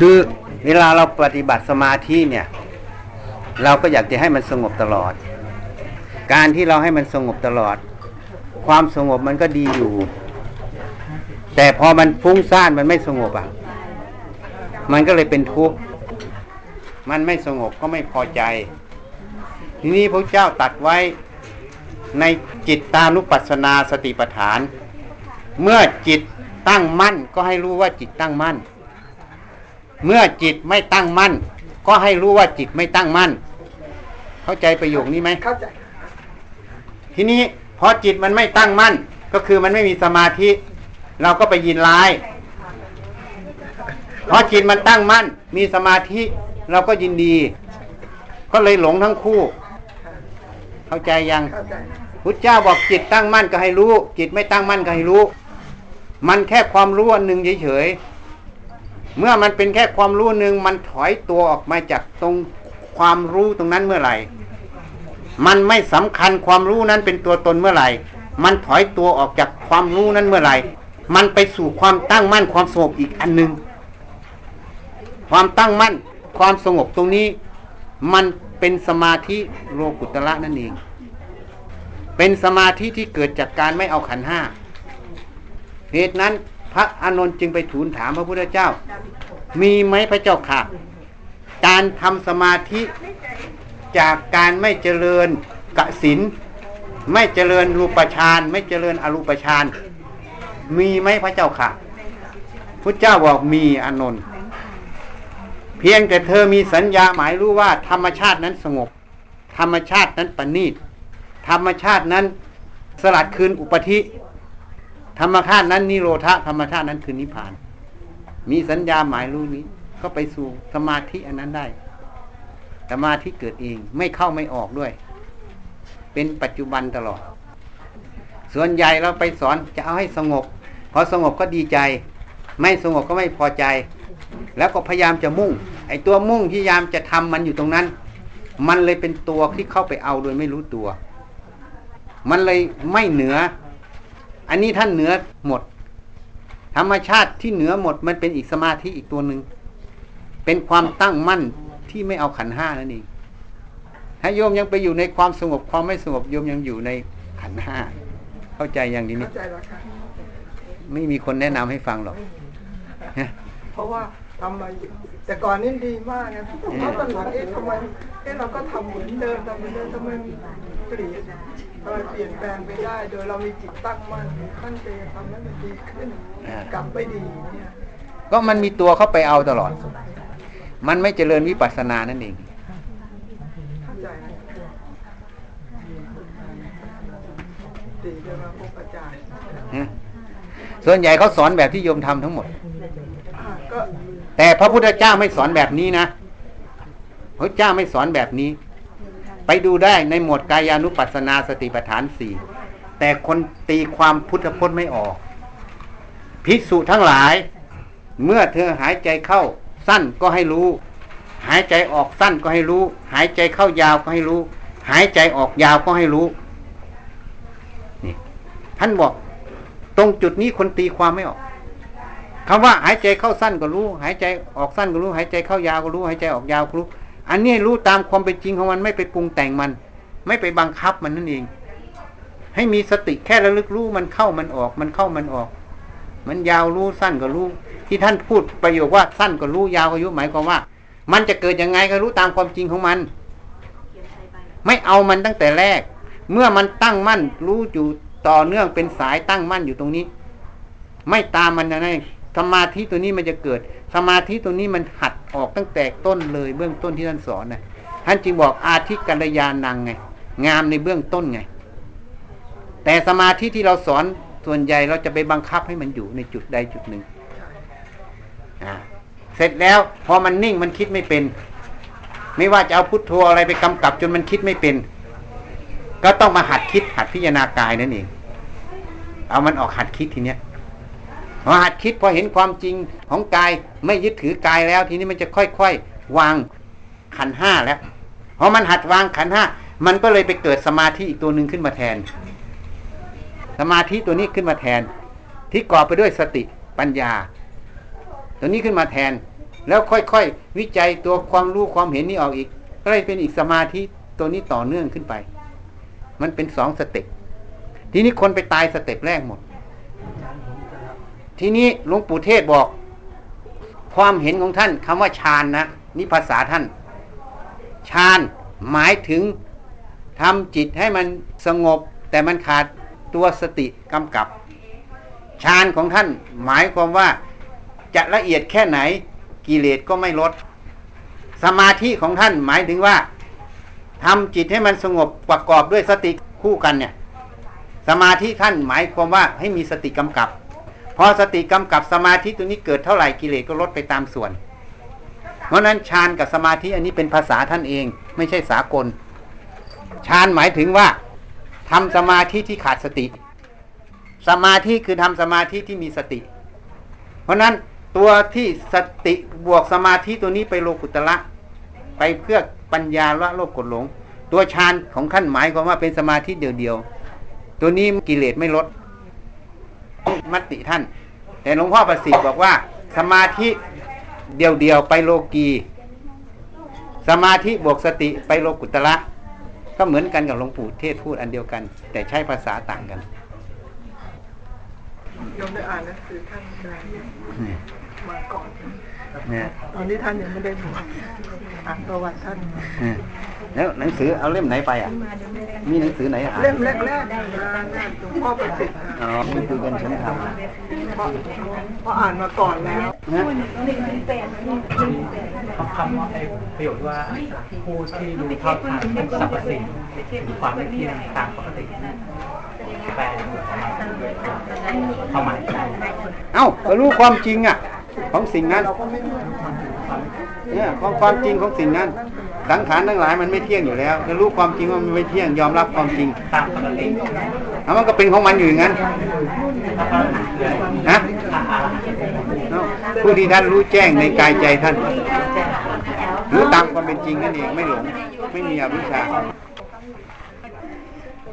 คือเวลาเราปฏิบัติสมาธิเนี่ย เราก็อยากจะให้มันสงบตลอด การที่เราให้มันสงบตลอด ความสงบมันก็ดีอยู่ แต่พอมันฟุ้งซ่านมันไม่สงบอะ มันก็เลยเป็นทุกข์มันไม่สงบก็ไม่พอใจ ทีนี้พระเจ้าตัดไว้ในจิตตานุปัสสนาสติปัฏฐาน เมื่อจิตตั้งมั่นก็ให้รู้ว่าจิตตั้งมั่น เมื่อจิตไม่ตั้งมั่น ก็ให้รู้ว่าจิตไม่ตั้งมั่น เข้าใจประโยคนี้ไหมเข้าใจ ทีนี้พอจิตมันไม่ตั้งมั่น ก็คือมันไม่มีสมาธิ เราก็ไปยินร้ายพอจิตมันตั้งมั่น มีสมาธิ เราก็ยินดี ก็เลยหลงทั้งคู่ เข้าใจยังเข้าใจพุทธเจ้าบอกจิตตั้งมั่นก็ให้รู้ จิตไม่ตั้งมั่นก็ให้รู้ มันแค่ความรู้อันหนึ่งเฉยๆ เมื่อมันเป็นแค่ความรู้หนึ่งมันถอยตัวออกมาจากตรงความรู้ตรงนั้นเมื่อไหร่ มันไม่สำคัญความรู้นั้นเป็นตัวตนเมื่อไหร่ มันถอยตัวออกจากความรู้นั้นเมื่อไหร่ มันไปสู่ความตั้งมั่นความสงบอีกอันหนึ่งความตั้งมั่นความสงบตรงนี้ มันเป็นสมาธิโลกุตระนั่นเอง เป็นสมาธิที่เกิดจากการไม่เอาขันห้าเหตุนั้น พระอานนท์จึงไปทูลถามพระพุทธเจ้า มีไหมพระเจ้าค่ะ การทำสมาธิจากการไม่เจริญกสินไม่เจริญรูปฌานไม่เจริญอรูปฌานมีไหมพระเจ้าค่ะพุทธเจ้าบอกมีอานนท์เพียงแต่เธอมีสัญญาหมายรู้ว่า ธรรมชาตินั้นสงบ ธรรมชาตินั้นประณีตธรรมชาตินั้นสลัดคืนอุปธิ ธรรมชาตินั้นนิโรธะธรรมชาตินั้นคือนิพพาน มีสัญญาหมายรู้นี้ ก็ไปสู่สมาธิอันนั้นได้สมาธิเกิดเองไม่เข้าไม่ออกด้วย เป็นปัจจุบันตลอด ส่วนใหญ่เราไปสอนจะเอาให้สงบ พอสงบก็ดีใจ ไม่สงบก็ไม่พอใจ แล้วก็พยายามจะมุ่ง ไอ้ตัวมุ่งพยายามจะทำมันอยู่ตรงนั้น มันเลยเป็นตัวที่เข้าไปเอาโดยไม่รู้ตัว มันเลยไม่เหนือ อันนี้ท่านเหนือหมด ธรรมชาติที่เหนือหมดมันเป็นอีกสมาธิอีกตัวหนึ่งเป็นความตั้งมั่นที่ไม่เอาขันห้านั่นเองถ้าโยมยังไปอยู่ในความสงบความไม่สงบโยมยังอยู่ในขันห้าเข้าใจอย่างนี้เข้านี่ใจแล้วค่ะไม่มีคนแนะนำให้ฟังหรอกฮะเพราะว่า ทำมาอยู่แต่ก่อนนี่ดีมากนะเพราะตอนหลังเอ๊ะทำไมเอ๊ะเราก็ทำเหมือนเดิมทำเหมือนเดิมทำไมเปลี่ยนทำไมเปลี่ยนแปลงไปได้ โดยเรามีจิตตั้งมั่นตั้งใจจะทำให้มันดีขึ้นกลับไปดีเนี่ยก็มันมีตัวเข้าไปเอาตลอด มันไม่เจริญวิปัสสนานั่นเองเข้าใจนะดีจะมาพบอาจารย์นะส่วนใหญ่เขาสอนแบบที่โยมทำทั้งหมดอ่าก็ แต่พระพุทธเจ้าไม่สอนแบบนี้นะพระเจ้าไม่สอนแบบนี้ ไปดูได้ในหมวดกายานุปัสสนาสติปัฏฐานสี่แต่คนตีความพุทธพจน์ไม่ออก ภิกษุทั้งหลาย เมื่อเธอหายใจเข้า สั้นก็ให้รู้ หายใจออกสั้นก็ให้รู้ หายใจเข้ายาวก็ให้รู้ หายใจออกยาวก็ให้รู้นี่ท่านบอก ตรงจุดนี้คนตีความไม่ออก คำว่าหายใจเข้าสั้นก็รู้ หายใจออกสั้นก็รู้ หายใจเข้ายาวก็รู้ หายใจออกยาวก็รู้ อันนี้รู้ตามความเป็นจริงของมันไม่ไปปรุงแต่งมัน ไม่ไปบังคับมันนั่นเอง ให้มีสติแค่ระลึกรู้มันเข้ามันออกมันเข้ามันออก มันยาวรู้สั้นก็รู้ ที่ท่านพูดประโยคว่าสั้นก็รู้ยาวก็รู้หมายความว่า มันจะเกิดยังไงก็รู้ตามความจริงของมัน ไม่เอามันตั้งแต่แรก เมื่อมันตั้งมั่นรู้อยู่ต่อเนื่องเป็นสายตั้งมั่นอยู่ตรงนี้ ไม่ตามมันนะนี่ สมาธิตัวนี้มันจะเกิด สมาธิตัวนี้มันหัดออกตั้งแต่ต้นเลยเบื้องต้นที่ท่านสอนนะท่านจึงบอกอาทิกัลยานังไง งามในเบื้องต้นไง แต่สมาธิที่เราสอนส่วนใหญ่เราจะไปบังคับให้มันอยู่ในจุดใดจุดหนึ่งอ่าเสร็จแล้วพอมันนิ่งมันคิดไม่เป็น ไม่ว่าจะเอาพุทโธอะไรไปกำกับจนมันคิดไม่เป็น ก็ต้องมาหัดคิดหัดพิจารณากายนั่นเอง เอามันออกหัดคิดทีเนี้ย หัดคิดพอเห็นความจริงของกายไม่ยึดถือกายแล้ว ทีนี้มันจะค่อยๆวางขันห้าแล้วพอมันหัดวางขันห้ามันก็เลยไปเกิดสมาธิอีกตัวหนึ่งขึ้นมาแทน สมาธิตัวนี้ขึ้นมาแทน ที่ก่อไปด้วยสติปัญญา ตัวนี้ขึ้นมาแทน แล้วค่อยๆวิจัยตัวความรู้ความเห็นนี้ออกอีก ก็เลยเป็นอีกสมาธิตัวนี้ต่อเนื่องขึ้นไป มันเป็นสองสเต็ปทีนี้คนไปตายสเต็ปแรกหมด ทีนี้หลวงปู่เทศบอก ความเห็นของท่านคำว่าฌานนะนี่ภาษาท่านฌานหมายถึงทำจิตให้มันสงบ แต่มันขาดตัวสติกำกับฌานของท่านหมายความว่าจะละเอียดแค่ไหนกิเลสก็ไม่ลด สมาธิของท่านหมายถึงว่าทำจิตให้มันสงบประกอบด้วยสติคู่กันเนี่ย สมาธิท่านหมายความว่าให้มีสติกำกับ พอสติกำกับสมาธิตัวนี้เกิดเท่าไหร่กิเลสก็ลดไปตามส่วน เพราะนั้นฌานกับสมาธิอันนี้เป็นภาษาท่านเอง ไม่ใช่สากลฌานหมายถึงว่าทำสมาธิที่ขาดสติ สมาธิคือทำสมาธิที่มีสติ เพราะนั้นตัวที่สติบวกสมาธิตัวนี้ไปโลกุตละไปเพื่อปัญญาละโลภกดหลง ตัวฌานของขั้นหมายความว่าเป็นสมาธิเดียวๆตัวนี้กิเลสไม่ลด มติท่าน แต่หลวงพ่อประสิทธิ์บอกว่า สมาธิเดียวๆไปโลกีสมาธิบวกสติไปโลกุตละก็เหมือนกันกับหลวงปู่เทศพูดอันเดียวกัน แต่ใช้ภาษาต่างกัน ยมได้อ่านหนังสือท่านมามาก่อนเนี่ยตอนนี้ท่านยังไม่ได้บวชอ่านประวัติท่านเนี่ยแล้วหนังสือเอาเล่มไหนไปอะ มีหนังสือไหนอ่านเล่มแรกๆมาหลวงพ่อประสิทธิ์อ๋อคุยคุยกันฉันทเพราะเพราะอ่านมาก่อนแล้วำนะคำว่าไอ้ประโยชน์ว่าผู้ที่รู้เท่าทันสรรพสิ่งหรือความไม่เที่ยงตามปกติ แปลความหมายใจเอ้าก็รู้ความจริงอะ ของสิ่งนั้นเราก็ไม่รู้เนี่ยความความจริงของสิ่งนั้น สังขารทั้งหลายมันไม่เที่ยงอยู่แล้วก็รู้ความจริงว่ามันไม่เที่ยงยอมรับความจริงตามปกติแล้วมันก็เป็นของมันอยู่อย่างนั้นแล้วก็คืออะไรนะอาเอ้าผู้ที่ท่านรู้แจ้งในกายใจท่านรู้ตามความเป็นจริงนั่นเองไม่หลง ไม่มีอวิชชา